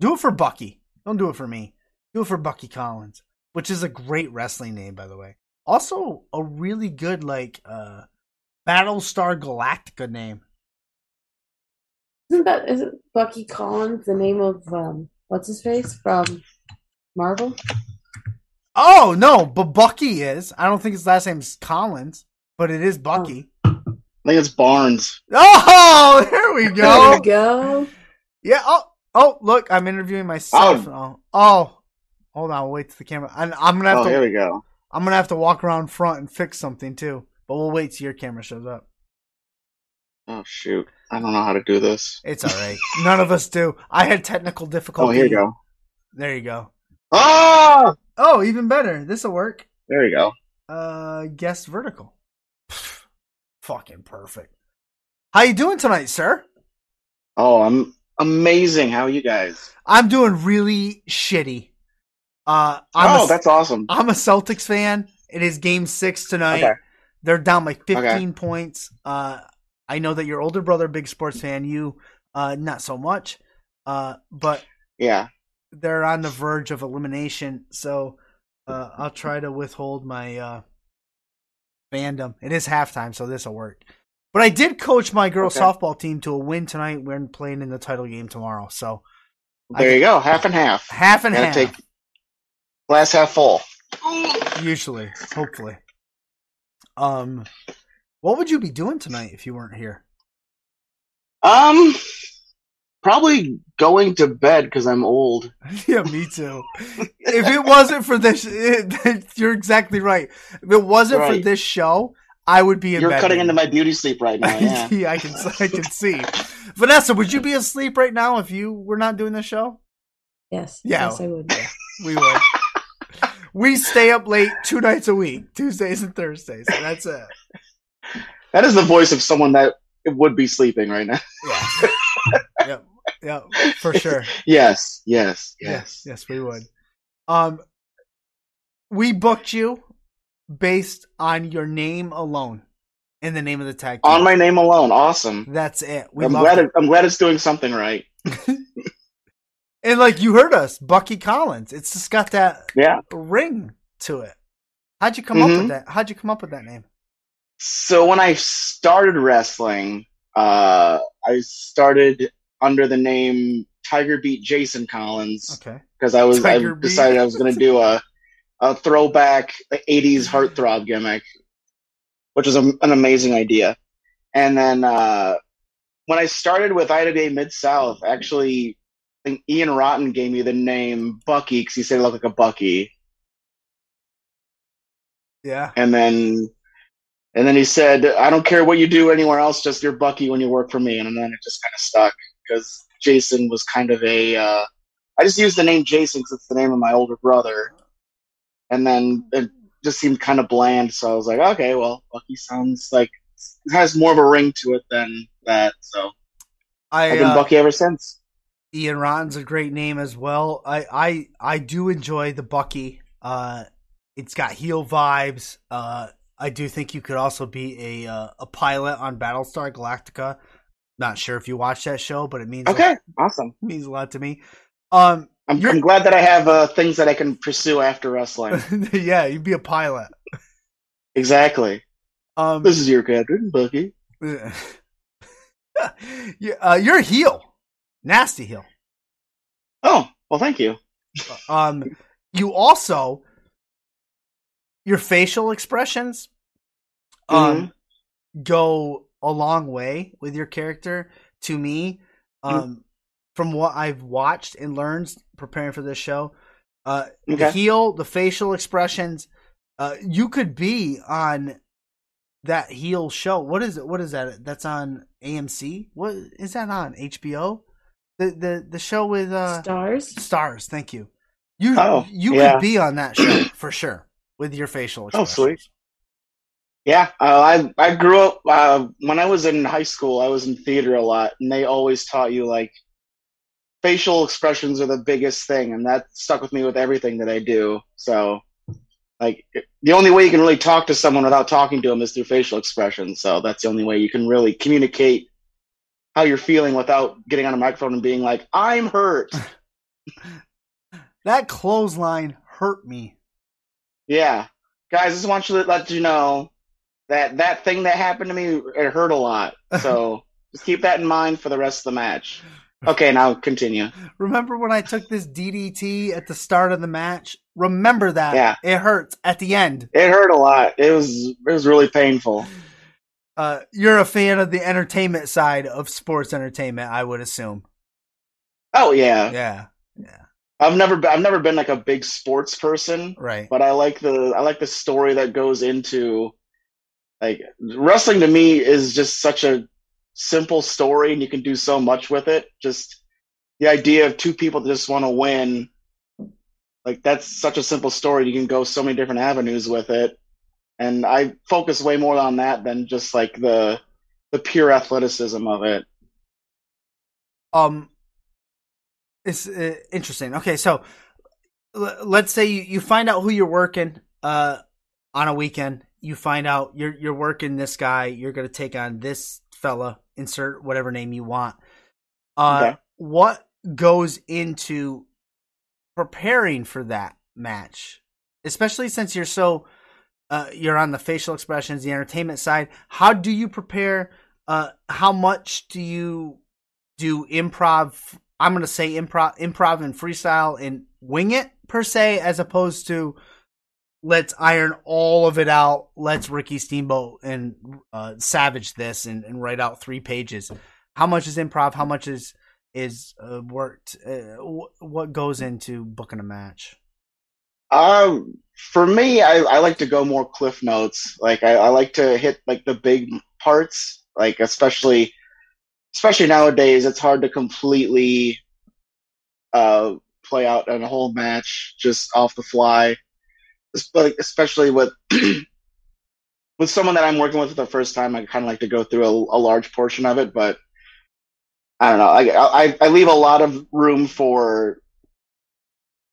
Do it for Bucky. Don't do it for me. Do it for Bucky Collins, which is a great wrestling name, by the way. Also, a really good like uh Battlestar Galactica name. Isn't that is it Bucky Collins the name of um what's his face from Marvel? Oh no, but Bucky is. I don't think his last name's Collins, but it is Bucky. I think it's Barnes. Oh, there we go. There we go. Yeah. Oh, oh, look, I'm interviewing myself. Oh, oh, hold on. We'll wait to the camera. And I'm gonna have Oh, to. here we go. I'm gonna have to walk around front and fix something too. But we'll wait till your camera shows up. Oh shoot, I don't know how to do this. It's all right. None of us do. I had technical difficulty. Oh, here you go. There you go. Oh, Oh, even better. This'll work. there you go. Uh, guest vertical. Pff, fucking perfect. How you doing tonight, sir? Oh, I'm amazing. How are you guys? I'm doing really shitty. Uh, I'm oh, a, that's awesome. I'm a Celtics fan. It is Game Six tonight. Okay. They're down by 15 Okay. points. Uh, I know that your older brother, big sports fan, you, uh, not so much. Uh, but Yeah. they're on the verge of elimination, so uh, I'll try to withhold my uh, fandom. It is halftime, so this will work. But I did coach my girls Okay. softball team to a win tonight. We're playing in the title game tomorrow, so There you go. Half and half. half and half. take glass half full. Usually, hopefully. Um, what would you be doing tonight if you weren't here? Um, probably going to bed because I'm old. yeah, me too. if it wasn't for this, you're exactly right. If it wasn't for this show, I would be in You're bed. cutting right into my beauty sleep right now. Yeah. yeah, I can I can see. Vanessa, would you be asleep right now if you were not doing the show? Yes. Yeah. Yes, I would. We would. we stay up late two nights a week, Tuesdays and Thursdays. That's it. that is the voice of someone that would be sleeping right now. Yeah. yep. Yep. For sure. Yes. Yes. Yes. Yes. Yes, we would. Um, we booked you based on your name alone in the name of the tag team. On my name alone. Awesome. That's it. We I'm glad. it. I'm glad it's doing something right. And like you heard us, Bucky Collins. It's just got that Yeah. ring to it. How'd you come up with Mhm. that? How'd you come up with that name? So when I started wrestling, uh, I started under the name Tiger Beat Jason Collins Okay. because I was I Beat. decided I was going to do a a throwback '80s heartthrob gimmick, which was a, an amazing idea. And then uh, when I started with IWA Mid South, actually, I think Ian Rotten gave me the name Bucky because he said it looked like a Bucky. Yeah. And then and then he said, I don't care what you do anywhere else, just you're Bucky when you work for me. And then it just kind of stuck because Jason was kind of a. Uh, I just used the name Jason because it's the name of my older brother. And then it just seemed kind of bland, so I was like, okay, well, Bucky sounds like it has more of a ring to it than that. So I I've been uh, Bucky ever since. Ian Rotten's a great name as well. I I I do enjoy the Bucky. Uh, it's got heel vibes. Uh, I do think you could also be a uh, a pilot on Battlestar Galactica. Not sure if you watch that show, but it means Okay, awesome. means a lot to me. Um, I'm, I'm glad that I have uh, things that I can pursue after wrestling. yeah, you'd be a pilot. exactly. Um, This is your captain, Bucky. you, uh, you're a heel, nasty heel. Oh, well, thank you. Um, you also your facial expressions um go a long way with your character. To me, um, from what I've watched and learned preparing for this show, uh, the heel, the facial expressions, uh, you could be on that heel show. What is it? What is that? That's on AMC. What is that on HBO? The the the show with uh Stars. stars. Thank you. You Oh, you yeah. could be on that show for sure with your facial Oh, expressions. sweet. Yeah, uh, I I grew up uh, when I was in high school. I was in theater a lot, and they always taught you like facial expressions are the biggest thing, and that stuck with me with everything that I do. So, like, the only way you can really talk to someone without talking to them is through facial expressions. So that's the only way you can really communicate how you're feeling without getting on a microphone and being like, "I'm hurt." that clothesline hurt me. Yeah, guys, I just want you to let you know that that thing that happened to me it hurt a lot. So just keep that in mind for the rest of the match. Okay, now continue. Remember when I took this DDT at the start of the match? Remember that. Yeah. It hurts at the end. It hurt a lot. It was it was really painful. Uh, you're a fan of the entertainment side of sports entertainment, I would assume. Oh yeah. Yeah. Yeah. I've never been, I've never been like a big sports person, Right. but I like the I like the story that goes into like wrestling to me is just such a simple story and you can do so much with it. Just the idea of two people that just want to win like that's such a simple story. You can go so many different avenues with it. And I focus way more on that than just like the the pure athleticism of it. Um, it's uh, interesting. Okay, so l- let's say you, you find out who you're working uh on a weekend. You find out you're you're working this guy. You're going to take on this fella. Insert whatever name you want. Uh, Okay. what goes into preparing for that match, especially since you're so uh, you're on the facial expressions, the entertainment side. How do you prepare? Uh, how much do you do improv? I'm going to say improv, improv and freestyle and wing it per se, as opposed to let's iron all of it out. Let's Ricky Steamboat and uh, Savage this and, and write out three pages. How much is improv? How much is is uh, worked? Uh, wh- what goes into booking a match? Um, for me, I, I like to go more cliff notes. Like I, I like to hit like the big parts. Like especially, especially nowadays, it's hard to completely uh, play out a whole match just off the fly. Especially with with someone that I'm working with for the first time, I kind of like to go through a, a large portion of it. But I don't know. I, I I leave a lot of room for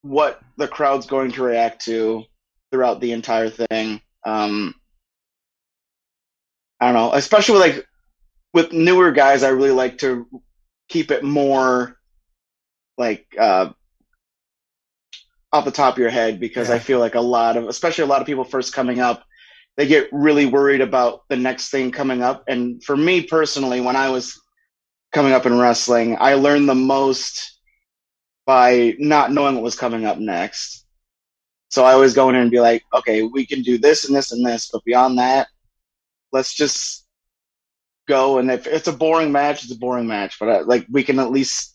what the crowd's going to react to throughout the entire thing. Um, I don't know, especially with like with newer guys, I really like to keep it more like uh, off the top of your head because Yeah. I feel like a lot of, especially a lot of people first coming up, they get really worried about the next thing coming up. And for me personally, when I was coming up in wrestling, I learned the most by not knowing what was coming up next. So I always go in and be like, okay, we can do this and this and this, but beyond that, let's just go. And if it's a boring match, it's a boring match. But uh, like, we can at least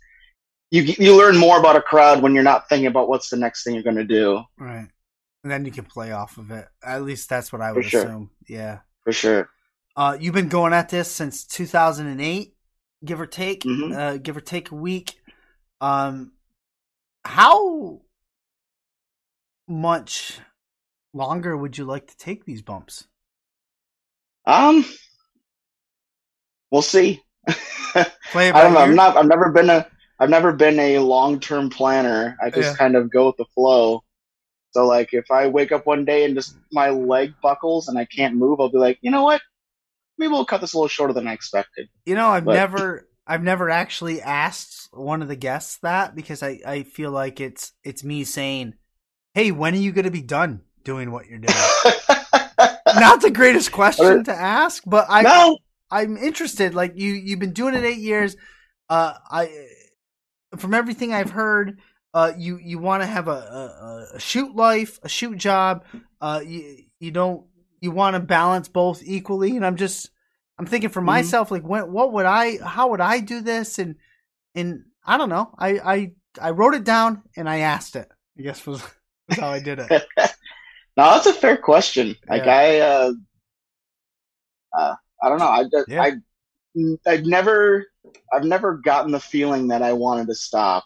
you you learn more about a crowd when you're not thinking about what's the next thing you're going to do. Right. And then you can play off of it. At least that's what I would sure. assume. Yeah. For sure. Uh, you've been going at this since 2008, give or take, Mhm. uh, give or take a week. Um, how much longer would you like to take these bumps? Um, we'll see. I don't know. I'm not. I've never been a. I've never been a long term planner. I just Yeah. kind of go with the flow. So like, if I wake up one day and just my leg buckles and I can't move, I'll be like, you know what? Maybe we'll cut this a little shorter than I expected. You know, I've But- never, I've never actually asked one of the guests that because I, I feel like it's, it's me saying, "Hey, when are you going to be done doing what you're doing?" Not the greatest question to ask, but I, no. I'm interested. Like you, you've been doing it eight years. Uh, I, from everything I've heard, uh, you you want to have a, a, a shoot life, a shoot job. Uh, you you don't you want to balance both equally. And I'm just I'm thinking for Mhm. myself, like when what would I how would I do this? And and I don't know. I I I wrote it down and I asked it. I guess was, was how I did it. No, that's a fair question. Like Yeah. I, uh, uh, I don't know. I, just- Yeah. I, I've never, I've never gotten the feeling that I wanted to stop,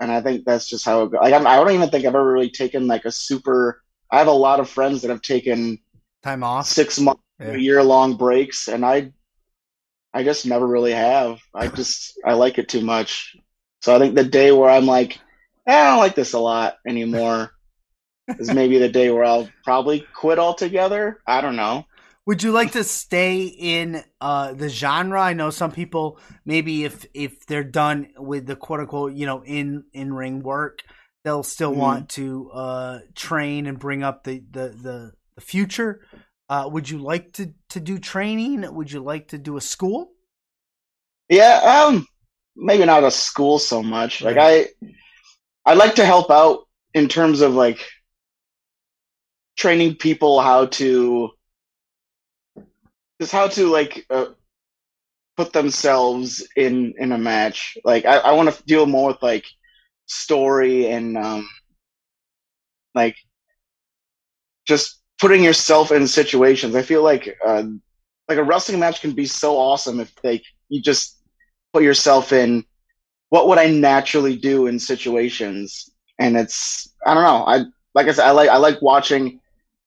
and I think that's just how it goes. Like I'm, I don't even think I've ever really taken like a super. I have a lot of friends that have taken Time off. six month, Yeah. year long breaks, and I, I just never really have. I just, I like it too much. So I think the day where I'm like, eh, I don't like this a lot anymore is maybe the day where I'll probably quit altogether. I don't know. Would you like to stay in uh, the genre? I know some people maybe if if they're done with the quote unquote you know in in ring work, they'll still Mhm. want to uh, train and bring up the the the, the future. Uh, would you like to to do training? Would you like to do a school? Yeah, um, maybe not a school so much. Like I, I like to help out in terms of like training people how to, just how to like uh, put themselves in in a match. Like I, I want to deal more with like story and um, like just putting yourself in situations. I feel like uh, like a wrestling match can be so awesome if like you just put yourself in what would I naturally do in situations, and it's I don't know. I like I said, I like I like watching.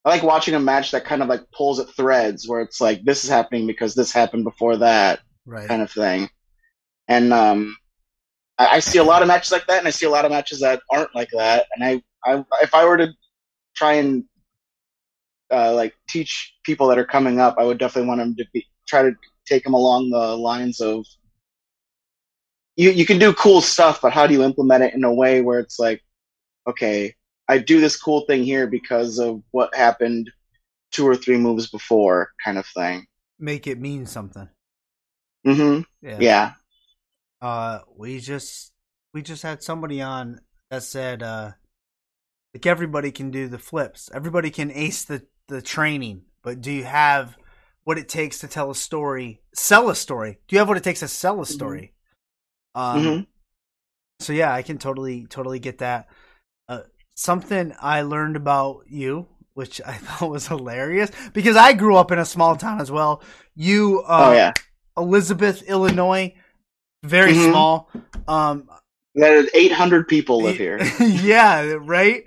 I like watching a match that kind of like pulls at threads where it's like this is happening because this happened before that Right. kind of thing. And um, I, I see a lot of matches like that, and I see a lot of matches that aren't like that. And I, I if I were to try and uh, like teach people that are coming up, I would definitely want them to be try to take them along the lines of you you can do cool stuff, but how do you implement it in a way where it's like, okay, I do this cool thing here because of what happened two or three moves before, kind of thing. Make it mean something. Mm-hmm. Yeah. Yeah. Uh, we just we just had somebody on that said uh, like everybody can do the flips. Everybody can ace the the training, but do you have what it takes to tell a story, sell a story? Do you have what it takes to sell a story? Um, Mhm. so yeah, I can totally totally get that. Something I learned about you, which I thought was hilarious, because I grew up in a small town as well. You, uh, oh yeah. Elizabeth, Illinois, very Mhm. small. Um, That 800 people live here. yeah, right.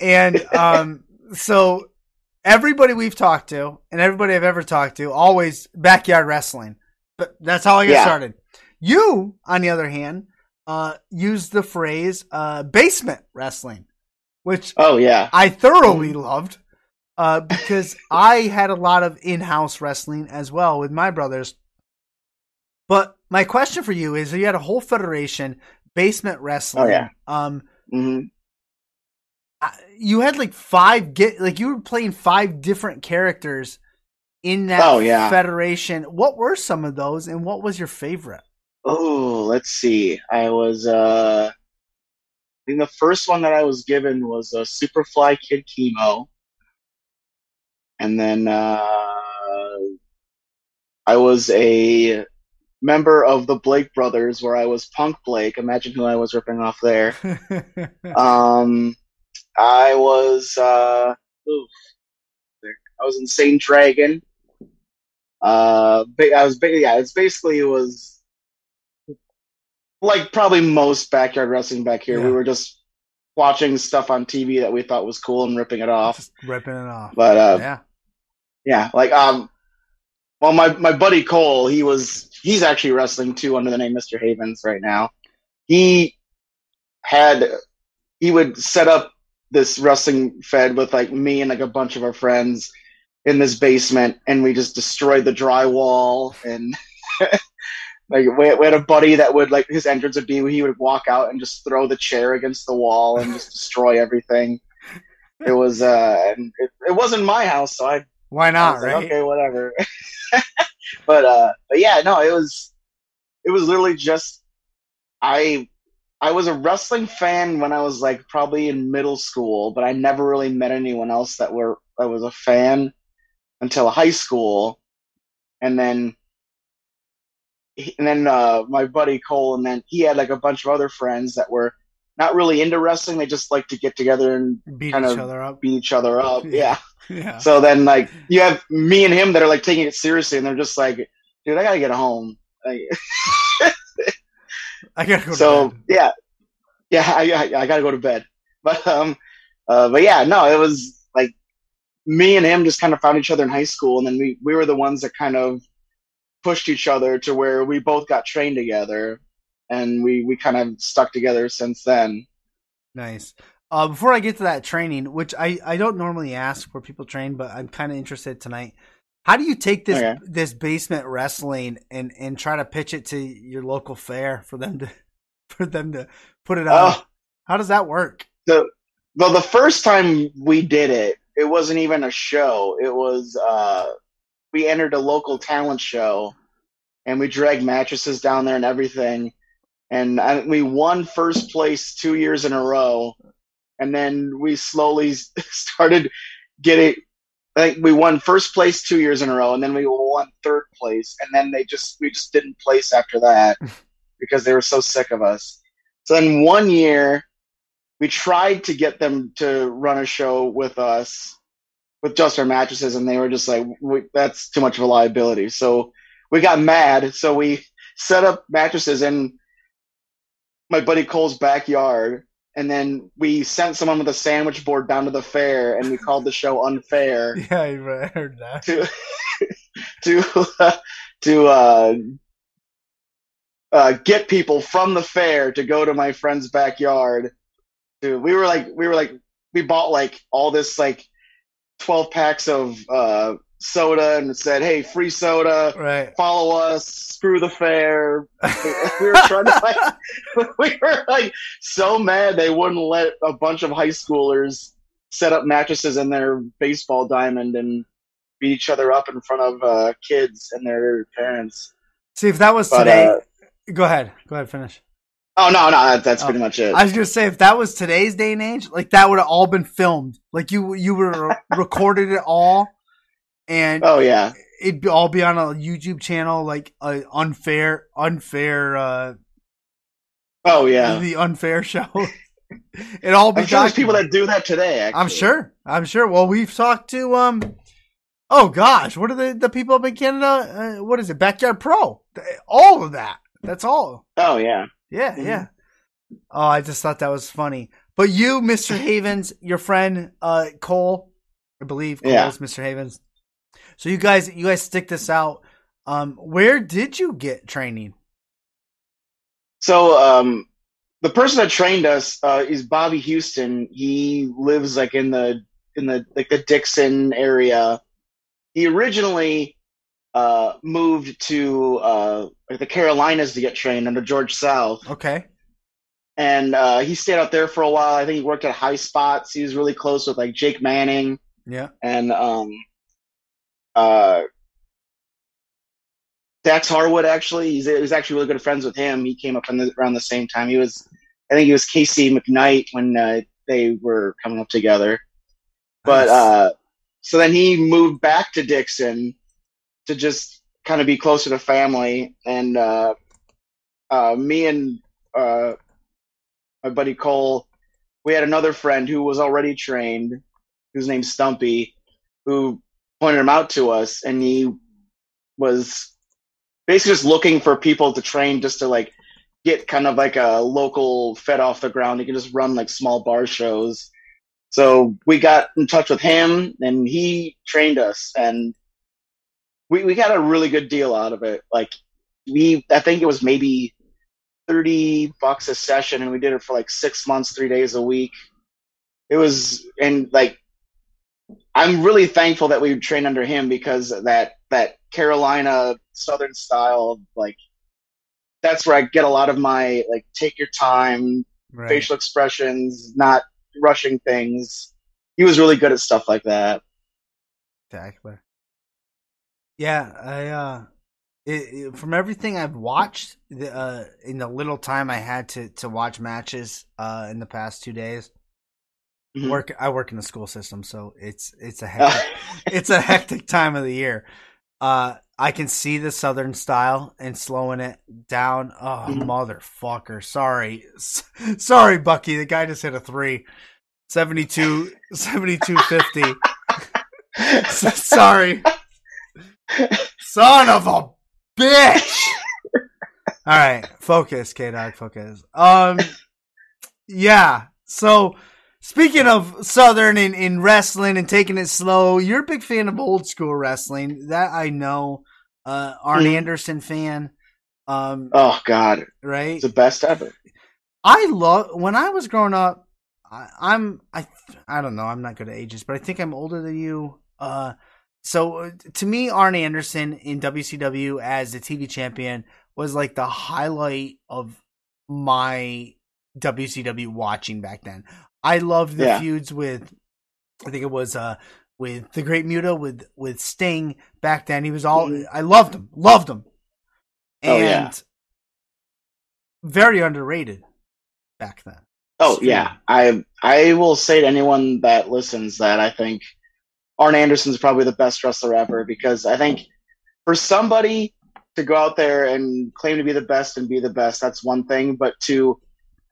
And um, so everybody we've talked to, and everybody I've ever talked to, always backyard wrestling. But that's how I got Yeah. started. You, on the other hand, uh, used the phrase uh, basement wrestling, which Oh yeah. I thoroughly loved uh, because I had a lot of in-house wrestling as well with my brothers. But my question for you is: You had a whole federation basement wrestling. Oh, yeah. Um, hmm you had like five get like you were playing five different characters in that Oh, yeah. federation. What were some of those, and what was your favorite? Oh, let's see. I was uh I think the first one that I was given was a Superfly Kid Chemo. And then uh I was a member of the Blake brothers where I was Punk Blake. Imagine who I was ripping off there. Um, I was uh, oof. I was Insane Dragon. Uh, I was yeah. It's basically it was like probably most backyard wrestling back here. Yeah. We were just watching stuff on TV that we thought was cool and ripping it off. Just ripping it off. But uh, yeah. yeah, like um, well, my my buddy Cole, he was he's actually wrestling too under the name Mr. Havens right now. He had he would set up this wrestling fed with like me and like a bunch of our friends in this basement, and we just destroyed the drywall and. Like we, we had a buddy that would like his entrance would be he would walk out and just throw the chair against the wall and just destroy everything. It was uh, and it, it wasn't my house, so I Why I not? was like, okay, whatever. but uh, but yeah, no, it was it was literally just I I was a wrestling fan when I was like probably in middle school, but I never really met anyone else that were that was a fan until high school, and then and then uh, my buddy Cole, and then he had like a bunch of other friends that were not really into wrestling. They just like to get together and Beat kind each of other up. beat each other up. Yeah. yeah. Yeah. So then, like, you have me and him that are like taking it seriously, and they're just like, "Dude, I gotta get home." Like, I gotta go. To so yeah, yeah, I, I I gotta go to bed. But um, uh, but yeah, no, it was like me and him just kind of found each other in high school, and then we we were the ones that kind of pushed each other to where we both got trained together, and we we kind of stuck together since then. Nice. Uh, before I get to that training, which I, I don't normally ask where people train, but I'm kind of interested tonight. How do you take this Okay. this basement wrestling and and try to pitch it to your local fair for them to for them to put it on? Oh, How does that work? the well, the first time we did it, it wasn't even a show. It was uh, we entered a local talent show, and we dragged mattresses down there and everything, and I, we won first place two years in a row, and then we slowly started getting. I think we won first place two years in a row, and then we won third place, and then they just we just didn't place after that because they were so sick of us. So then one year we tried to get them to run a show with us with just our mattresses and they were just like we, that's too much of a liability so we got mad so we set up mattresses in my buddy cole's backyard and then we sent someone with a sandwich board down to the fair and we called the show unfair Yeah, I heard that. to to to uh, uh, get people from the fair to go to my friend's backyard. To we were like we were like we bought like all this like twelve packs of uh, soda and said, "Hey, free soda." Right. Follow us. Screw the fair. we were trying to like, we were like so mad they wouldn't let a bunch of high schoolers set up mattresses in their baseball diamond and beat each other up in front of uh, kids and their parents. See if that was But, today. uh, go ahead. Go ahead. Finish. Oh no, no, that, that's Oh. pretty much it. I was gonna say if that was today's day and age, like that would have all been filmed. Like you you were recorded it all, and oh yeah, it'd be, all be on a YouTube channel, like a unfair unfair uh oh yeah. the unfair show. it all be I'm sure there's people that do that today. Actually. I'm sure. I'm sure. Well, we've talked to um. Oh gosh, what are the the people up in Canada? Uh, what is it? Backyard Pro. All of that. That's all. Oh yeah. Yeah, Mhm. yeah. Oh, I just thought that was funny. But you, Mr. Havens, your friend uh Cole, I believe Cole Yeah. is Mr. Havens. So you guys you guys stick this out. Um where did you get training? So um, the person that trained us uh, is Bobby Houston. He lives like in the in the like the Dixon area. He originally uh, moved to uh, the Carolinas to get trained under George South, Okay. and uh, he stayed out there for a while. I think he worked at High Spots. He was really close with like Jake Manning Yeah. and um, uh, Dax Harwood. Actually, he's, he was actually really good friends with him. He came up in the, around the same time. He was, I think, he was Casey McKnight when uh, they were coming up together. But Nice. uh, so then he moved back to Dixon to just kind of be closer to family. And uh, uh, me and uh, my buddy Cole, we had another friend who was already trained, whose name's Stumpy, who pointed him out to us, and he was basically just looking for people to train just to like get kind of like a local fed off the ground. He can just run like small bar shows. So we got in touch with him and he trained us and we, we got a really good deal out of it. Like we, I think it was maybe 30 bucks a session and we did it for like six months, three days a week. It was, and like, I'm really thankful that we trained under him because that, that Carolina Southern style like, that's where I get a lot of my like, take your time, right. facial expressions, not rushing things. He was really good at stuff like that. Exactly. Yeah, I uh it, it- from everything I've watched the, uh in the little time I had to to watch matches uh in the past 2 days. Mhm. Work I work in the school system, so it's it's a hectic it's a hectic time of the year. Uh I can see the southern style and slowing it down. Oh, Mhm. motherfucker. Sorry. Sorry, Bucky. The guy just hit a 3. 72 7250. S- Sorry. Son of a bitch. All right, focus, K Dog, focus. Um, yeah. So, speaking of Southern in, in wrestling and taking it slow, you're a big fan of old school wrestling. That I know. Uh, Arn Mhm. Anderson fan. Um, oh God, right. it's the best ever. I love when I was growing up. I, I'm I I don't know. I'm not good at ages, but I think I'm older than you. Uh, so uh, to me, Arn Anderson in WCW as the TV champion was like the highlight of my WCW watching back then. I loved the Yeah. feuds with, I think it was uh with the Great Muta with with Sting back then. He was all Mhm. I loved him, loved him, and Oh, yeah. very underrated back then. Oh Extreme. yeah, I I will say to anyone that listens that I think Arn Anderson's probably the best wrestler ever because I think for somebody to go out there and claim to be the best and be the best, that's one thing. But to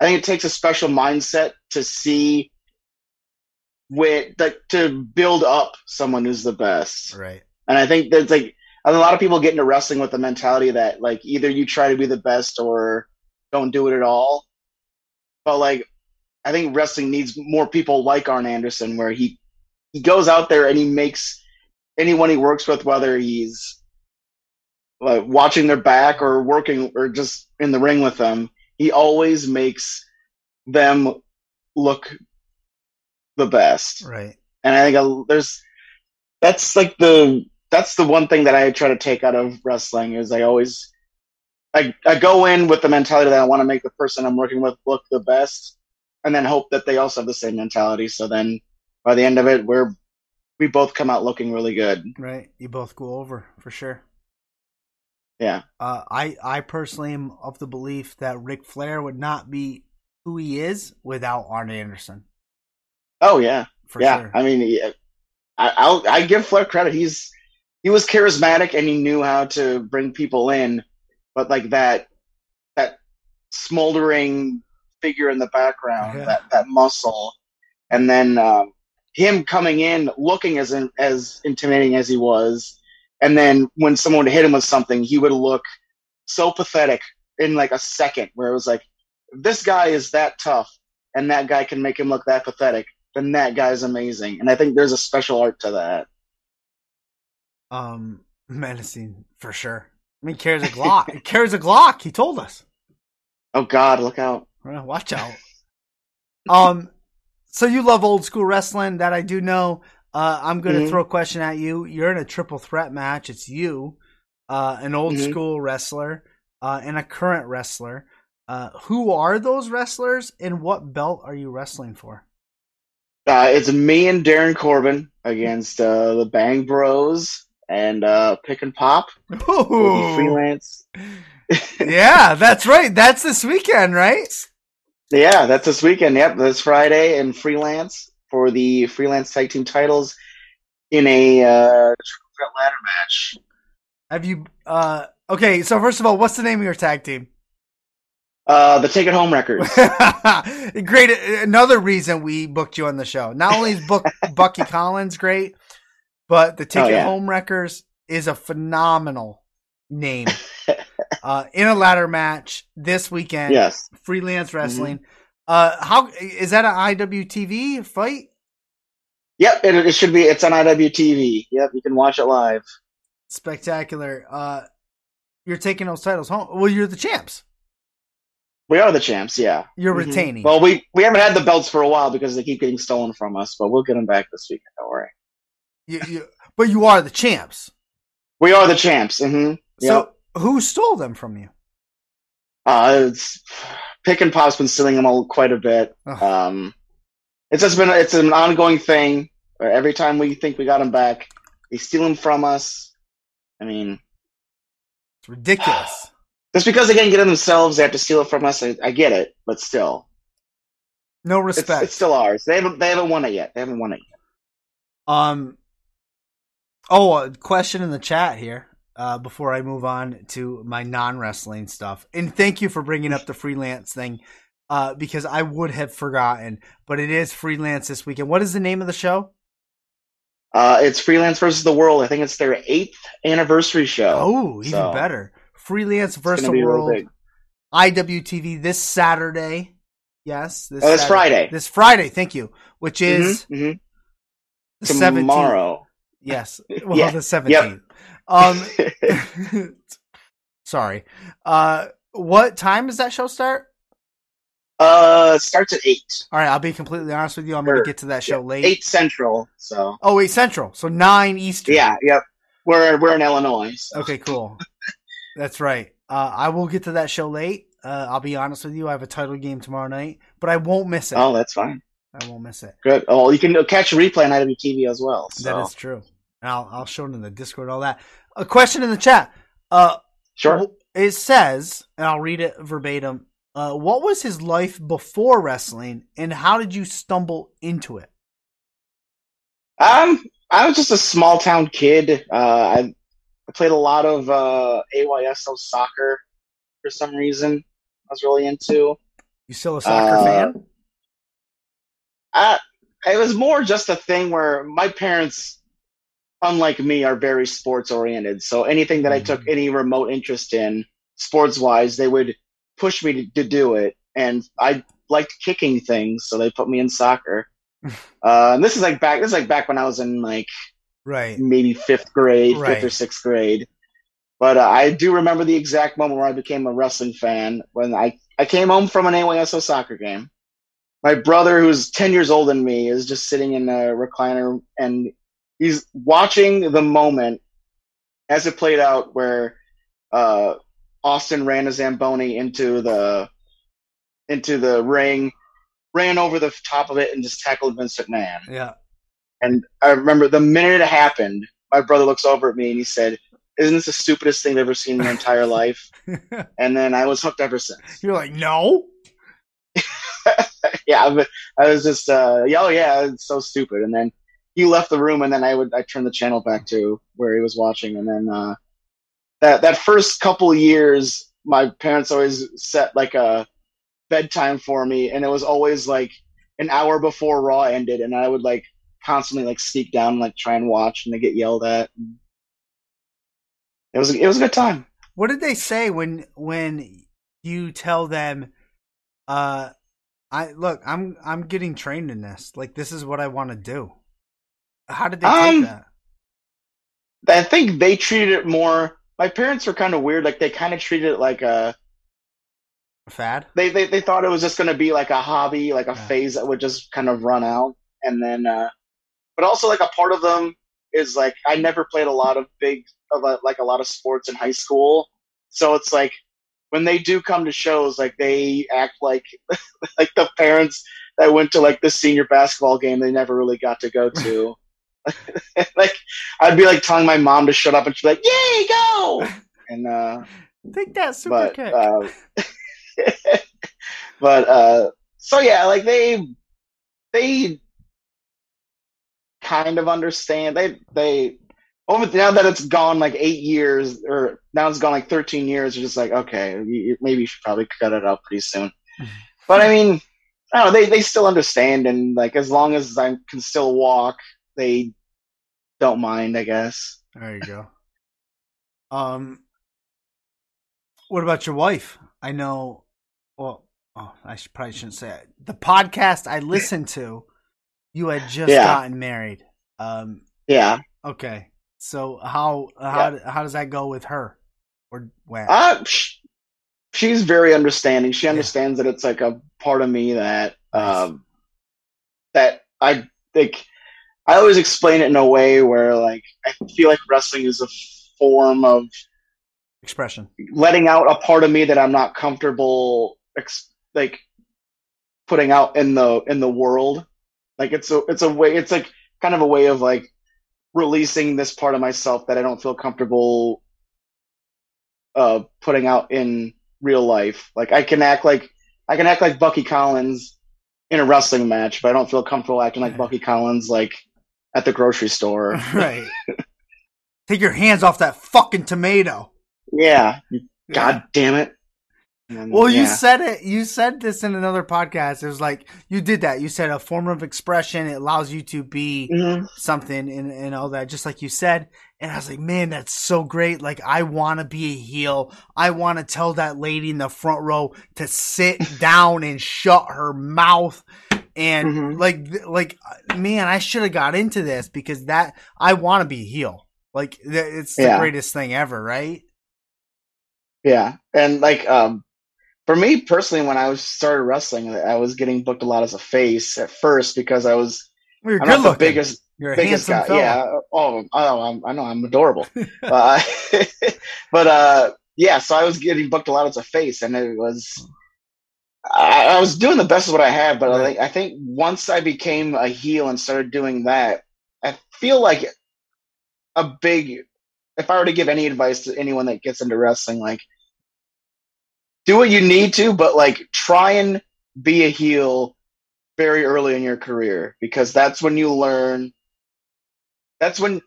I think it takes a special mindset to see with like to build up someone who's the best. Right. And I think there's like a lot of people get into wrestling with the mentality that like either you try to be the best or don't do it at all. But like I think wrestling needs more people like Arn Anderson where he he goes out there and he makes anyone he works with, whether he's like watching their back or working or just in the ring with them, he always makes them look the best Right. and I think I, there's that's like the that's the one thing that I try to take out of wrestling is I always I I go in with the mentality that I want to make the person I'm working with look the best, and then hope that they also have the same mentality. So then by the end of it, we're we both come out looking really good. Right. You both go over for sure. Yeah. Uh, I I personally am of the belief that Ric Flair would not be who he is without Arn Anderson. Oh yeah, For yeah. sure. I mean, yeah, I, I'll I give Flair credit. He's he was charismatic and he knew how to bring people in, but like that that smoldering figure in the background, Yeah. that that muscle, and then um, him coming in looking as in, as intimidating as he was, and then when someone would hit him with something, he would look so pathetic in like a second, where it was like, this guy is that tough, and that guy can make him look that pathetic then that guy's amazing. And I think there's a special art to that. um, menacing for sure. I mean, carries a Glock. He carries a Glock. He told us. Oh God, look out! Watch out. um, so you love old school wrestling, that I do know. Uh, I'm going to Mhm. throw a question at you. You're in a triple threat match. It's you, uh, an old Mhm. school wrestler, uh, and a current wrestler. Uh, who are those wrestlers, and what belt are you wrestling for? Uh, it's me and Darin Corbin against uh, the Bang Bros and uh, Pick and Pop. Freelance. yeah, that's right. That's this weekend, right? Yeah, that's this weekend. Yep, this Friday and freelance for the freelance tag team titles in a uh, ladder match. Have you? Uh, okay, so first of all, what's the name of your tag team? Uh, the Take It Home Records. great. Another reason we booked you on the show. Not only is book, Bucky Collins great, but the Ticket Oh, yeah. Home Wreckers is a phenomenal name. Uh, in a ladder match this weekend, yes. freelance wrestling. Uh, how is that an IWTV fight? Yep, it, it should be. It's on IWTV. Yep, you can watch it live. Spectacular. Uh, you're taking those titles home. Well, you're the champs. We are the champs. Yeah. You're Mhm. retaining. Well, we we haven't had the belts for a while because they keep getting stolen from us, but we'll get them back this weekend. Don't worry. You- you- but you are the champs. We are the champs. Mm-hmm. So who stole them from you? Uh, it's Pick and Pop's been stealing them all quite a bit. Ugh. Um, it's just been it's an ongoing thing. Where every time we think we got them back, they steal them from us. I mean, It's ridiculous. just because they can't get it themselves, they have to steal it from us. I, I get it, but still, No it's, respect. it's still ours. They haven't they haven't won it yet. They haven't won it yet. Um. Oh, a question in the chat here. Uh, before I move on to my non wrestling stuff, and thank you for bringing up the freelance thing, uh, because I would have forgotten. But it is freelance this weekend. What is the name of the show? Uh, it's Freelance versus the World. I think it's their eighth anniversary show. Oh, even So, better. Freelance versus the world. IWTV this Saturday. Yes, this Oh, this Saturday. Friday. This Friday. Thank you. Which is Mhm, mhm. the 17th. tomorrow. Yes. Well, Yeah. the seventeenth. Um. sorry. Uh, what time does that show start? Uh, starts at eight. All right, I'll be completely honest with you. I'm going to get to that show late. Eight central. So Oh, wait, Central. So nine Eastern. yeah, yep. We're we're in Illinois. So. Okay, cool. That's right. Uh, I will get to that show late. Uh, I'll be honest with you. I have a title game tomorrow night, but I won't miss it. Oh, that's fine. I won't miss it. Good. Oh, you can catch a replay on IWTV as well. So That is true. And I'll I'll show it in the Discord. All that. A question in the chat. Uh, sure. it says, and I'll read it verbatim. Uh, what was his life before wrestling, and how did you stumble into it? Um, I was just a small town kid. Uh, I, I played a lot of uh, AYSO soccer for some reason. I was really into. You still a soccer Uh, fan? I, it was more just a thing where my parents, unlike me, are very sports oriented. So anything that I took Mhm. any remote interest in, sports wise, they would push me to, to do it. And I liked kicking things, so they put me in soccer. uh, and this is like back. This is like back when I was in like Right. maybe fifth grade, Right. fifth or sixth grade. But uh, I do remember the exact moment where I became a wrestling fan when I, I came home from an AYSO soccer game. My brother, who's 10 years older than me, is just sitting in a recliner and he's watching the moment as it played out where uh, Austin ran a Zamboni into the into the ring, ran over the top of it, and just tackled Vince McMahon. Yeah. And I remember the minute it happened, my brother looks over at me and he said, Isn't this the stupidest thing I've ever seen in my entire life? And then I was hooked ever since. You're like, no. yeah, I, I was just, uh, oh yeah, it's so stupid. And then he left the room and then I would, I turned the channel back to where he was watching. And then, uh, that, that first couple years, my parents always set like a bedtime for me. And it was always like an hour before Raw ended. And I would like constantly like sneak down and like try and watch and they get yelled at. It was, it was a good time. What did they say when when you tell them, uh, I look, I'm I'm getting trained in this. Like this is what I want to do. How did they take Um, that? I think they treated it more. My parents were kind of weird. Like they kind of treated it like a. Fad. They they, they thought it was just going to be like a hobby, like a Yeah. phase that would just kind of run out, and then. uh But also, like a part of them is like I never played a lot of big of a, like a lot of sports in high school, so it's like when they do come to shows, like they act like like the parents that went to like the senior basketball game they never really got to go to. like I'd be like telling my mom to shut up, and she'd be like, "Yay, go!" And uh, Take that super but kick. uh, but uh, so yeah, like they they kind of understand. They they over now that it's gone like eight years, or now it's gone like thirteen years. You're just like, okay, you, maybe you should probably cut it out pretty soon. But I mean, I don't know. They they still understand, and like as long as I can still walk, they don't mind. I guess. there you go. Um, what about your wife? I know. Well, oh, I should, probably shouldn't say it. The podcast I listened to, you had just Yeah. gotten married. Um, Yeah. okay. So how how how does that go with her? Or when? Uh, sh- she's very understanding. She understands that it's like a part of me that Nice. um that I think I always explain it in a way where like I feel like wrestling is a form of Expression. letting out a part of me that I'm not comfortable ex- like putting out in the in the world. Like it's a it's a way it's like kind of a way of like releasing this part of myself that I don't feel comfortable uh putting out in real life. Like I can act like I can act like Bucky Collins in a wrestling match, but I don't feel comfortable acting like Bucky Collins like at the grocery store. right. Take your hands off that fucking tomato. yeah. God damn it. And, Well, you said it. You said this in another podcast. It was like you did that. You said a form of expression. It allows you to be Mhm. something and, and all that, just like you said. And I was like, man, that's so great. Like, I want to be a heel. I want to tell that lady in the front row to sit down and shut her mouth. And Mhm. like, like, man, I should have got into this because that I want to be a heel. Like, it's the Yeah. greatest thing ever, right? Yeah, and like um, for me personally, when I was started wrestling, I was getting booked a lot as a face at first because I was Well, I'm not the biggest You're biggest guy. fella. Yeah. Oh, oh I'm, I know I'm adorable. uh, but uh, yeah, so I was getting booked a lot as a face, and it was I, I was doing the best of what I had. But I, Right. think, I think once I became a heel and started doing that, I feel like a big. If I were to give any advice to anyone that gets into wrestling, like do what you need to, but like try and be a heel very early in your career because that's when you learn that's when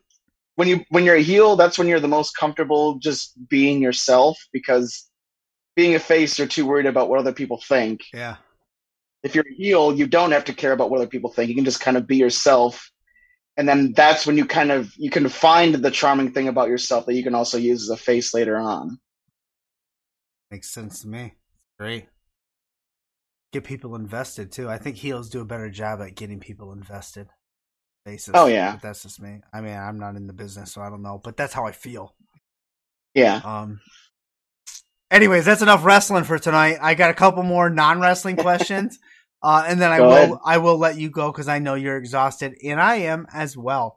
when you when you're a heel that's when you're the most comfortable just being yourself because being a face you're too worried about what other people think Yeah. if you're a heel you don't have to care about what other people think you can just kind of be yourself and then that's when you kind of you can find the charming thing about yourself that you can also use as a face later on Makes sense to me. Great. Get people invested too. I think heels do a better job at getting people invested. Faces. Oh, yeah. But that's just me. I mean, I'm not in the business, so I don't know. But that's how I feel. yeah Um. Anyways, that's enough wrestling for tonight. I got a couple more non-wrestling questions, uh, and then I Go will ahead. I will let you go because I know you're exhausted, and I am as well.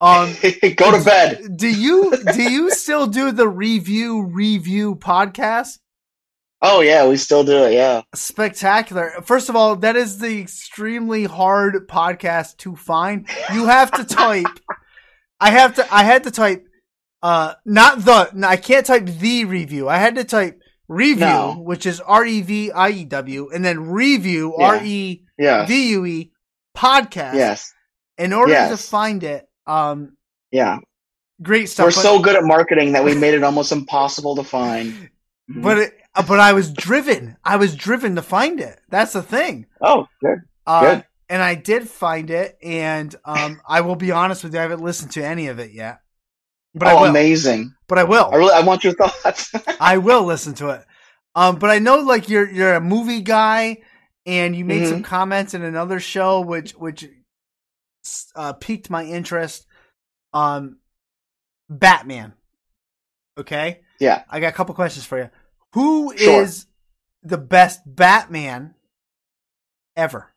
Um, go to bed do you do you still do the review revue podcast? oh yeah we still do it yeah spectacular. First of all, that is the extremely hard podcast to find. You have to type. I have to. I had to type. Uh, not the. no, I can't type the review. I had to type review, No. which is R E V I E W, and then revue Yeah. R E V U E podcast. yes In order to Yes. find it, um, yeah great stuff. We're but- so good at marketing that we made it almost impossible to find. but it, uh, but I was driven. I was driven to find it. That's the thing. oh, good. Uh, Good. And I did find it, and um, I will be honest with you, I haven't listened to any of it yet. But oh, amazing! But I will. I really, I want your thoughts. I will listen to it. Um, but I know like you're you're a movie guy, and you made Mm-hmm. some comments in another show which which uh, piqued my interest. Um, Batman. Okay. yeah. I got a couple questions for you. Who is Sure. the best Batman ever?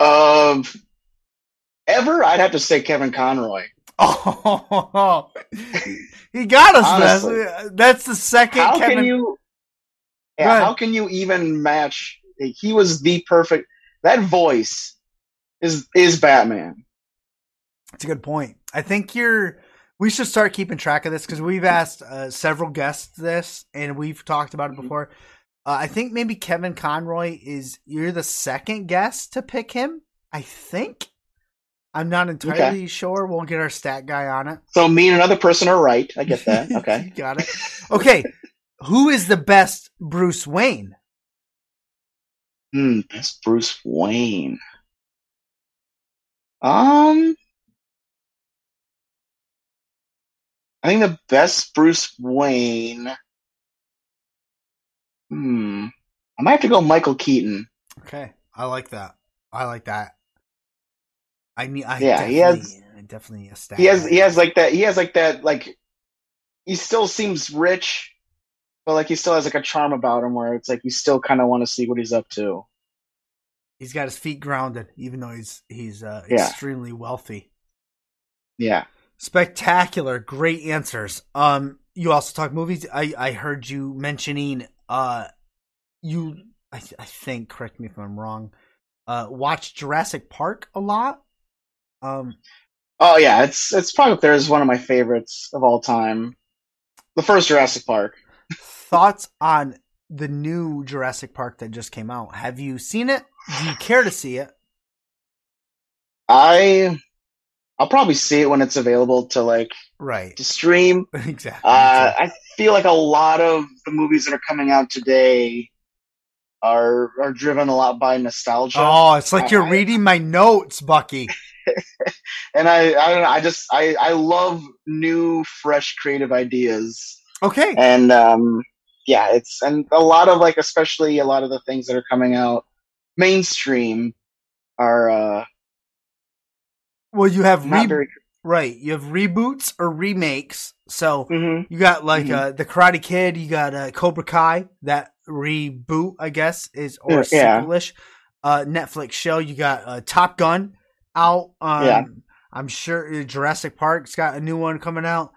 Um, ever? I'd have to say Kevin Conroy. Oh, he got us. Honestly. That's, that's the second. How Kevin, can you? Yeah, how can you even match? He was the perfect. That voice is is Batman. That's a good point. I think you're. We should start keeping track of this because we've asked uh, several guests this, and we've talked about it Mm-hmm. before. Uh, I think maybe Kevin Conroy is. You're the second guest to pick him. I think. I'm not entirely sure. We'll get our stat guy on it. So me and another person are right. I get that. Okay. got it. Okay, who is the best Bruce Wayne? Hmm, that's Bruce Wayne. Um, I think the best Bruce Wayne. Hmm, I might have to go Michael Keaton. Okay, I like that. I like that. I mean, I Yeah, he has- I definitely a. He has he has like that. He has like that. Like he still seems rich, but like he still has like a charm about him where it's like you still kind of want to see what he's up to. He's got his feet grounded, even though he's he's uh, Yeah. extremely wealthy. Yeah. Spectacular, great answers. Um, you also talk movies. I I heard you mentioning uh, you I I think correct me if I'm wrong. Uh, watch Jurassic Park a lot. Um, Oh yeah, it's it's probably up there as one of my favorites of all time. The first Jurassic Park. thoughts on the new Jurassic Park that just came out? Have you seen it? Do you care to see it? I I'll probably see it when it's available to like Right, to stream. exactly. Uh, I feel like a lot of the movies that are coming out today are are driven a lot by nostalgia. oh, it's like you're I- reading my notes, Bucky. and I I don't know. I just I I love new, fresh, creative ideas. Okay, and um yeah it's and a lot of like especially a lot of the things that are coming out mainstream are uh well, you have not re- very right. You have reboots or remakes. So Mm-hmm. you got like Mhm. uh, the Karate Kid. You got uh, Cobra Kai. That reboot, I guess, is or Yeah, yeah. sequelish. Uh, Netflix show. You got uh, Top Gun out. Um, Yeah. I'm sure Jurassic Park's got a new one coming out.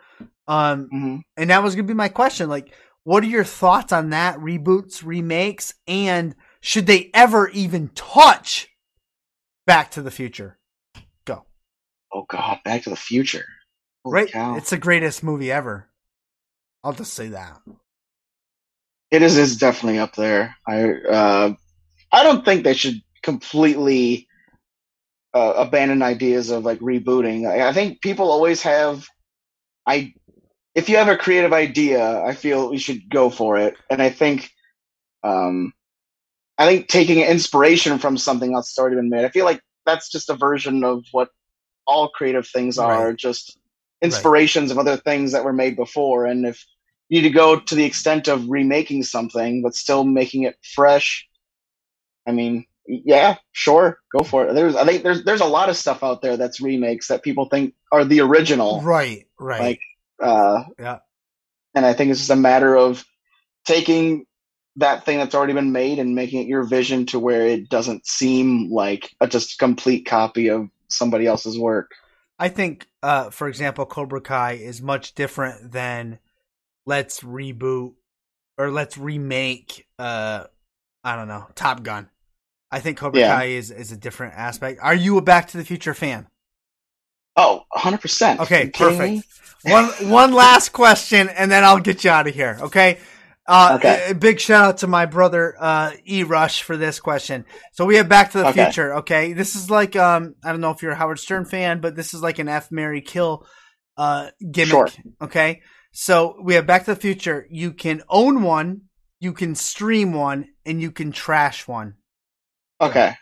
Um, Mm-hmm. and that was gonna be my question. Like, what are your thoughts on that? Reboots, remakes, and should they ever even touch Back to the Future? Go. Oh God, Back to the Future. Holy right? cow. It's the greatest movie ever. I'll just say that. It is. It's definitely up there. I. Uh, I don't think they should completely uh, abandon ideas of like rebooting. I, I think people always have. I. If you have a creative idea, I feel we should go for it. And I think. Um, I think taking inspiration from something else that's already been made. I feel like that's just a version of what all creative things are. Right. Just inspirations of other things that were made before. And if you need to go to the extent of remaking something but still making it fresh i mean yeah sure go for it there's i think there's there's a lot of stuff out there that's remakes that people think are the original Right, right. Like, uh Yeah. and i think it's just a matter of taking that thing that's already been made and making it your vision to where it doesn't seem like a just complete copy of somebody else's work I think, uh, for example, Cobra Kai is much different than let's reboot or let's remake. Uh, I don't know, Top Gun. I think Cobra Yeah. Kai is is a different aspect. Are you a Back to the Future fan? oh 100% Okay, perfect. One one last question, and then I'll get you out of here. Okay. Uh, Okay. big shout out to my brother uh, E Rush for this question. So we have Back to the Okay. Future. Okay, this is like um I don't know if you're a Howard Stern fan, but this is like an F Marry Kill uh gimmick. Sure. Okay, so we have Back to the Future. You can own one, you can stream one, and you can trash one. Okay.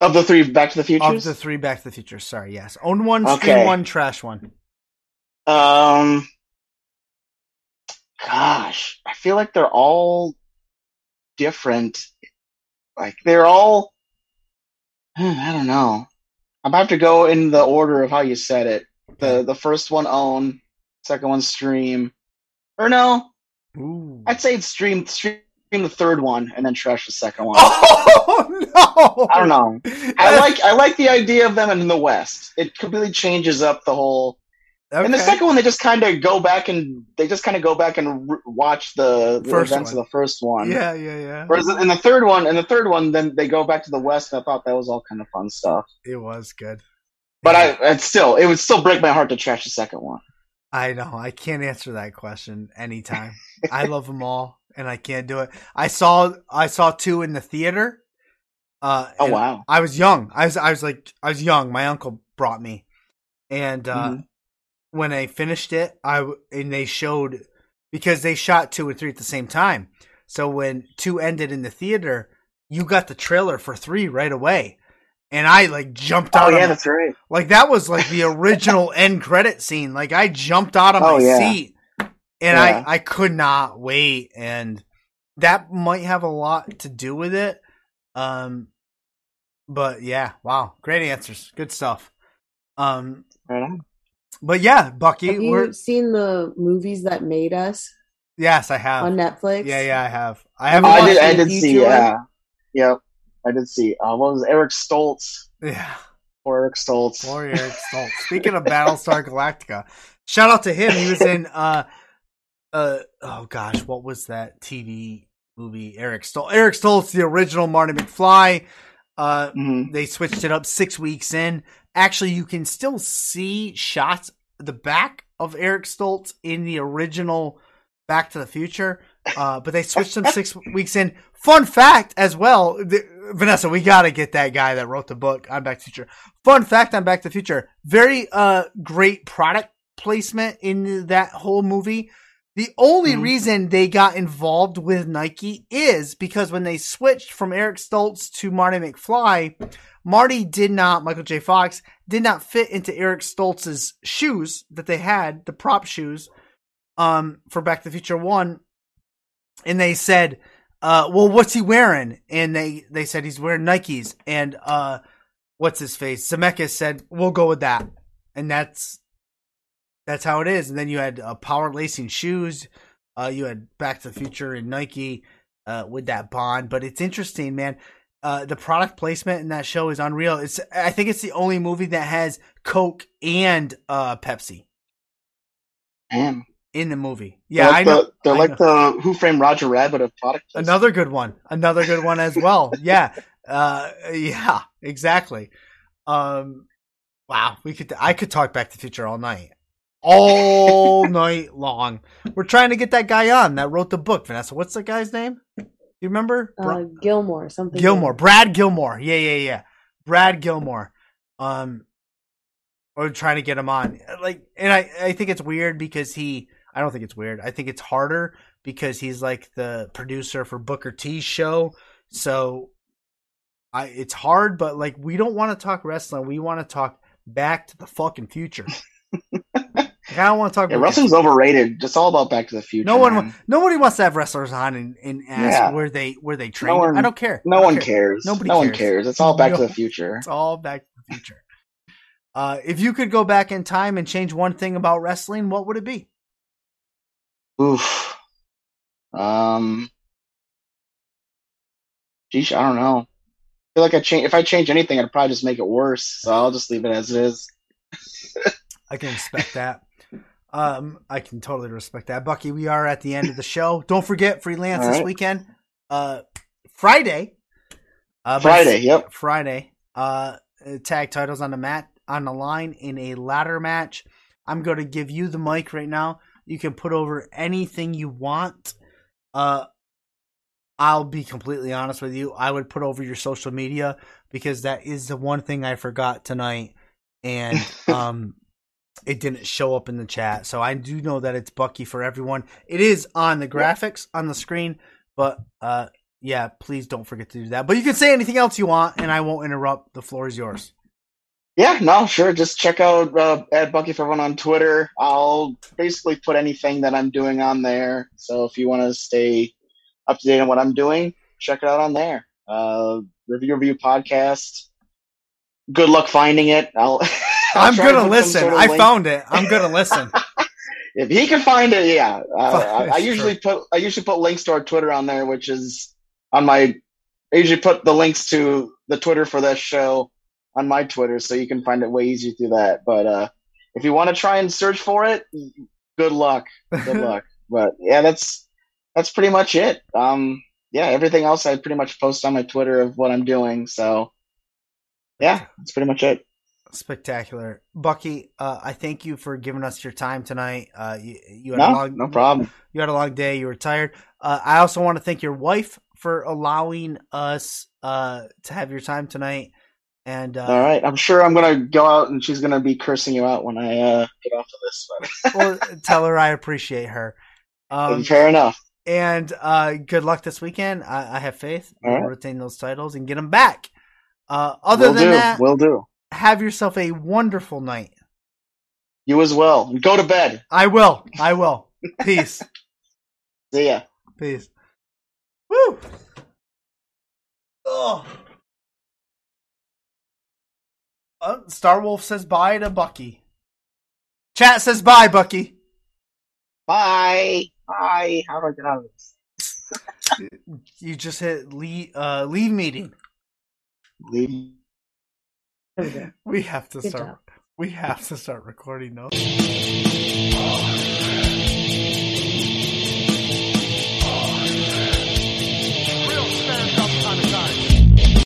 Of the three Back to the future. Of the three Back to the Future. Sorry, yes, own one, stream one, trash one. Um, gosh, I feel like they're all different. Like they're all, I don't know. I'm about to go in the order of how you said it. The the first one own, second one stream, or no, Ooh. I'd say it's stream stream the third one and then trash the second one. Oh no! I don't know. I like I like the idea of them in the West. It completely changes up the whole Okay. And the second one, they just kind of go back and they just kind of go back and re- watch the, the First events one. of the first one. Yeah, yeah, yeah. Whereas in the third one, in the third one, then they go back to the west. And I thought that was all kind of fun stuff. It was good. But I, it's still, it would still break my heart to trash the second one. I know. I can't answer that question anytime. I love them all, and I can't do it. I saw I saw two in the theater. Uh, Oh wow! I was young. I was I was like I was young. My uncle brought me, and uh, Mhm. when I finished it, I and they showed because they shot two and three at the same time. So when two ended in the theater, you got the trailer for three right away, and I like jumped out. Oh out. yeah, of my- that's right. like that was like the original end credit scene. Like I jumped out of my Oh, yeah. seat and Yeah. I I could not wait and that might have a lot to do with it. Um but yeah, wow, great answers. Good stuff. Um Right but yeah, Bucky, Have we're you seen the movies that made us yes, I have. on Netflix? yeah, yeah, I have. I Oh, haven't I did. I the did see. future one? Yeah. Yep. I did see. Uh, what was it? Eric Stoltz yeah. or Eric Stoltz? Warrior Eric Stoltz. Speaking of Battlestar Galactica, shout out to him. He was in uh uh oh gosh, what was that TV movie? Eric Stoltz. Eric Stoltz, the original Marty McFly. Uh Mhm. they switched it up six weeks in. Actually, you can still see shots the back of Eric Stoltz in the original Back to the Future. Uh, but they switched them six weeks in. Fun fact as well, th- Vanessa, we gotta get that guy that wrote the book on Back to the Future. Fun fact on Back to the Future, very uh great product placement in that whole movie. The only Mhm. reason they got involved with Nike is because when they switched from Eric Stoltz to Marty McFly, Marty did not, Michael J. Fox did not fit into Eric Stoltz's shoes that they had, the prop shoes, um, for Back to the Future One. And they said, uh, well, what's he wearing? And they, they said he's wearing Nikes. And, uh, what's his face? Zemeckis said, "We'll go with that," and that's that's how it is. And then you had uh, power lacing shoes. Uh, you had Back to the Future and Nike uh, with that bond. But it's interesting, man. Uh, the product placement in that show is unreal. It's I think it's the only movie that has Coke and uh, Pepsi Man. in the movie. They're Yeah, like I know. The, they're I like the Who Framed Roger Rabbit of product. placement. Another good one. Another good one as well. yeah. Uh yeah, exactly. Um wow, we could I could talk back to the future all night. All night long. We're trying to get that guy on that wrote the book, Vanessa. What's the guy's name? You remember? Bra- Uh, Gilmore, something. Gilmore. Brad Gilmore. Yeah, yeah, yeah. Brad Gilmore. Um we're trying to get him on. Like and I I think it's weird because he I don't think it's weird. I think it's harder because he's like the producer for Booker T's show. So I it's hard, but like we don't want to talk wrestling. We want to talk back to the fucking future. Like, I don't want to talk Yeah, about wrestling's overrated. It's all about Back to the Future. no one, man. nobody wants to have wrestlers on and, and ask Yeah. where they where they train. No one- I don't care. No don't one care. cares. Nobody no one cares. cares. It's all Back to the Future. It's all Back to the Future. Uh, if you could go back in time and change one thing about wrestling, what would it be? Oof. Um. Geesh, I don't know. I feel like I change. If I change anything, I'd probably just make it worse. So I'll just leave it as it is. I can respect that. Um, I can totally respect that. Bucky, we are at the end of the show. Don't forget freelance All this weekend. Uh, Friday. Uh, Friday. Yep. Friday. Uh, tag titles on the mat on the line in a ladder match. I'm going to give you the mic right now. You can put over anything you want. Uh, I'll be completely honest with you. I would put over your social media because that is the one thing I forgot tonight, and um, it didn't show up in the chat. So I do know that it's Bucky for everyone. It is on the graphics on the screen, but uh, yeah, please don't forget to do that. But you can say anything else you want, and I won't interrupt. The floor is yours. Yeah, no, sure. Just check out uh, at Bucky for everyone on Twitter. I'll basically put anything that I'm doing on there. So if you want to stay up to date on what I'm doing, check it out on there. Uh, review revue podcast. Good luck finding it. I'll. I'm gonna listen. sort of I link. found it. I'm gonna listen. If he can find it, yeah. Uh, I, I usually put I usually put links to our Twitter on there, which is on my. I usually put the links to the Twitter for this show on my Twitter, so you can find it way easier through that. But uh, if you want to try and search for it, good luck. Good luck. But yeah, that's that's pretty much it. Um, yeah, everything else I pretty much post on my Twitter of what I'm doing. So yeah, that's pretty much it. Spectacular, Bucky. Uh, I thank you for giving us your time tonight. Uh, you, you had a No, long, no problem. You had a long day. You were tired. Uh, I also want to thank your wife for allowing us uh, to have your time tonight. And uh, All right, I'm sure I'm gonna go out and she's gonna be cursing you out when I uh, get off of this. Well, tell her I appreciate her. Um, fair enough. and uh, good luck this weekend. I, I have faith. All We'll right. retain those titles and get them back. Uh, other Will than do. that, Will do. Have yourself a wonderful night. You as well. And go to bed. I will. I will. Peace. See ya. Peace. Woo. Oh. Uh, Star Wolf says bye to Bucky. Chat says bye, Bucky. Bye. Bye. How do I get out of this? You just hit leave, uh, leave meeting. Leave. There we. We have to Good start. job. We have to start recording those.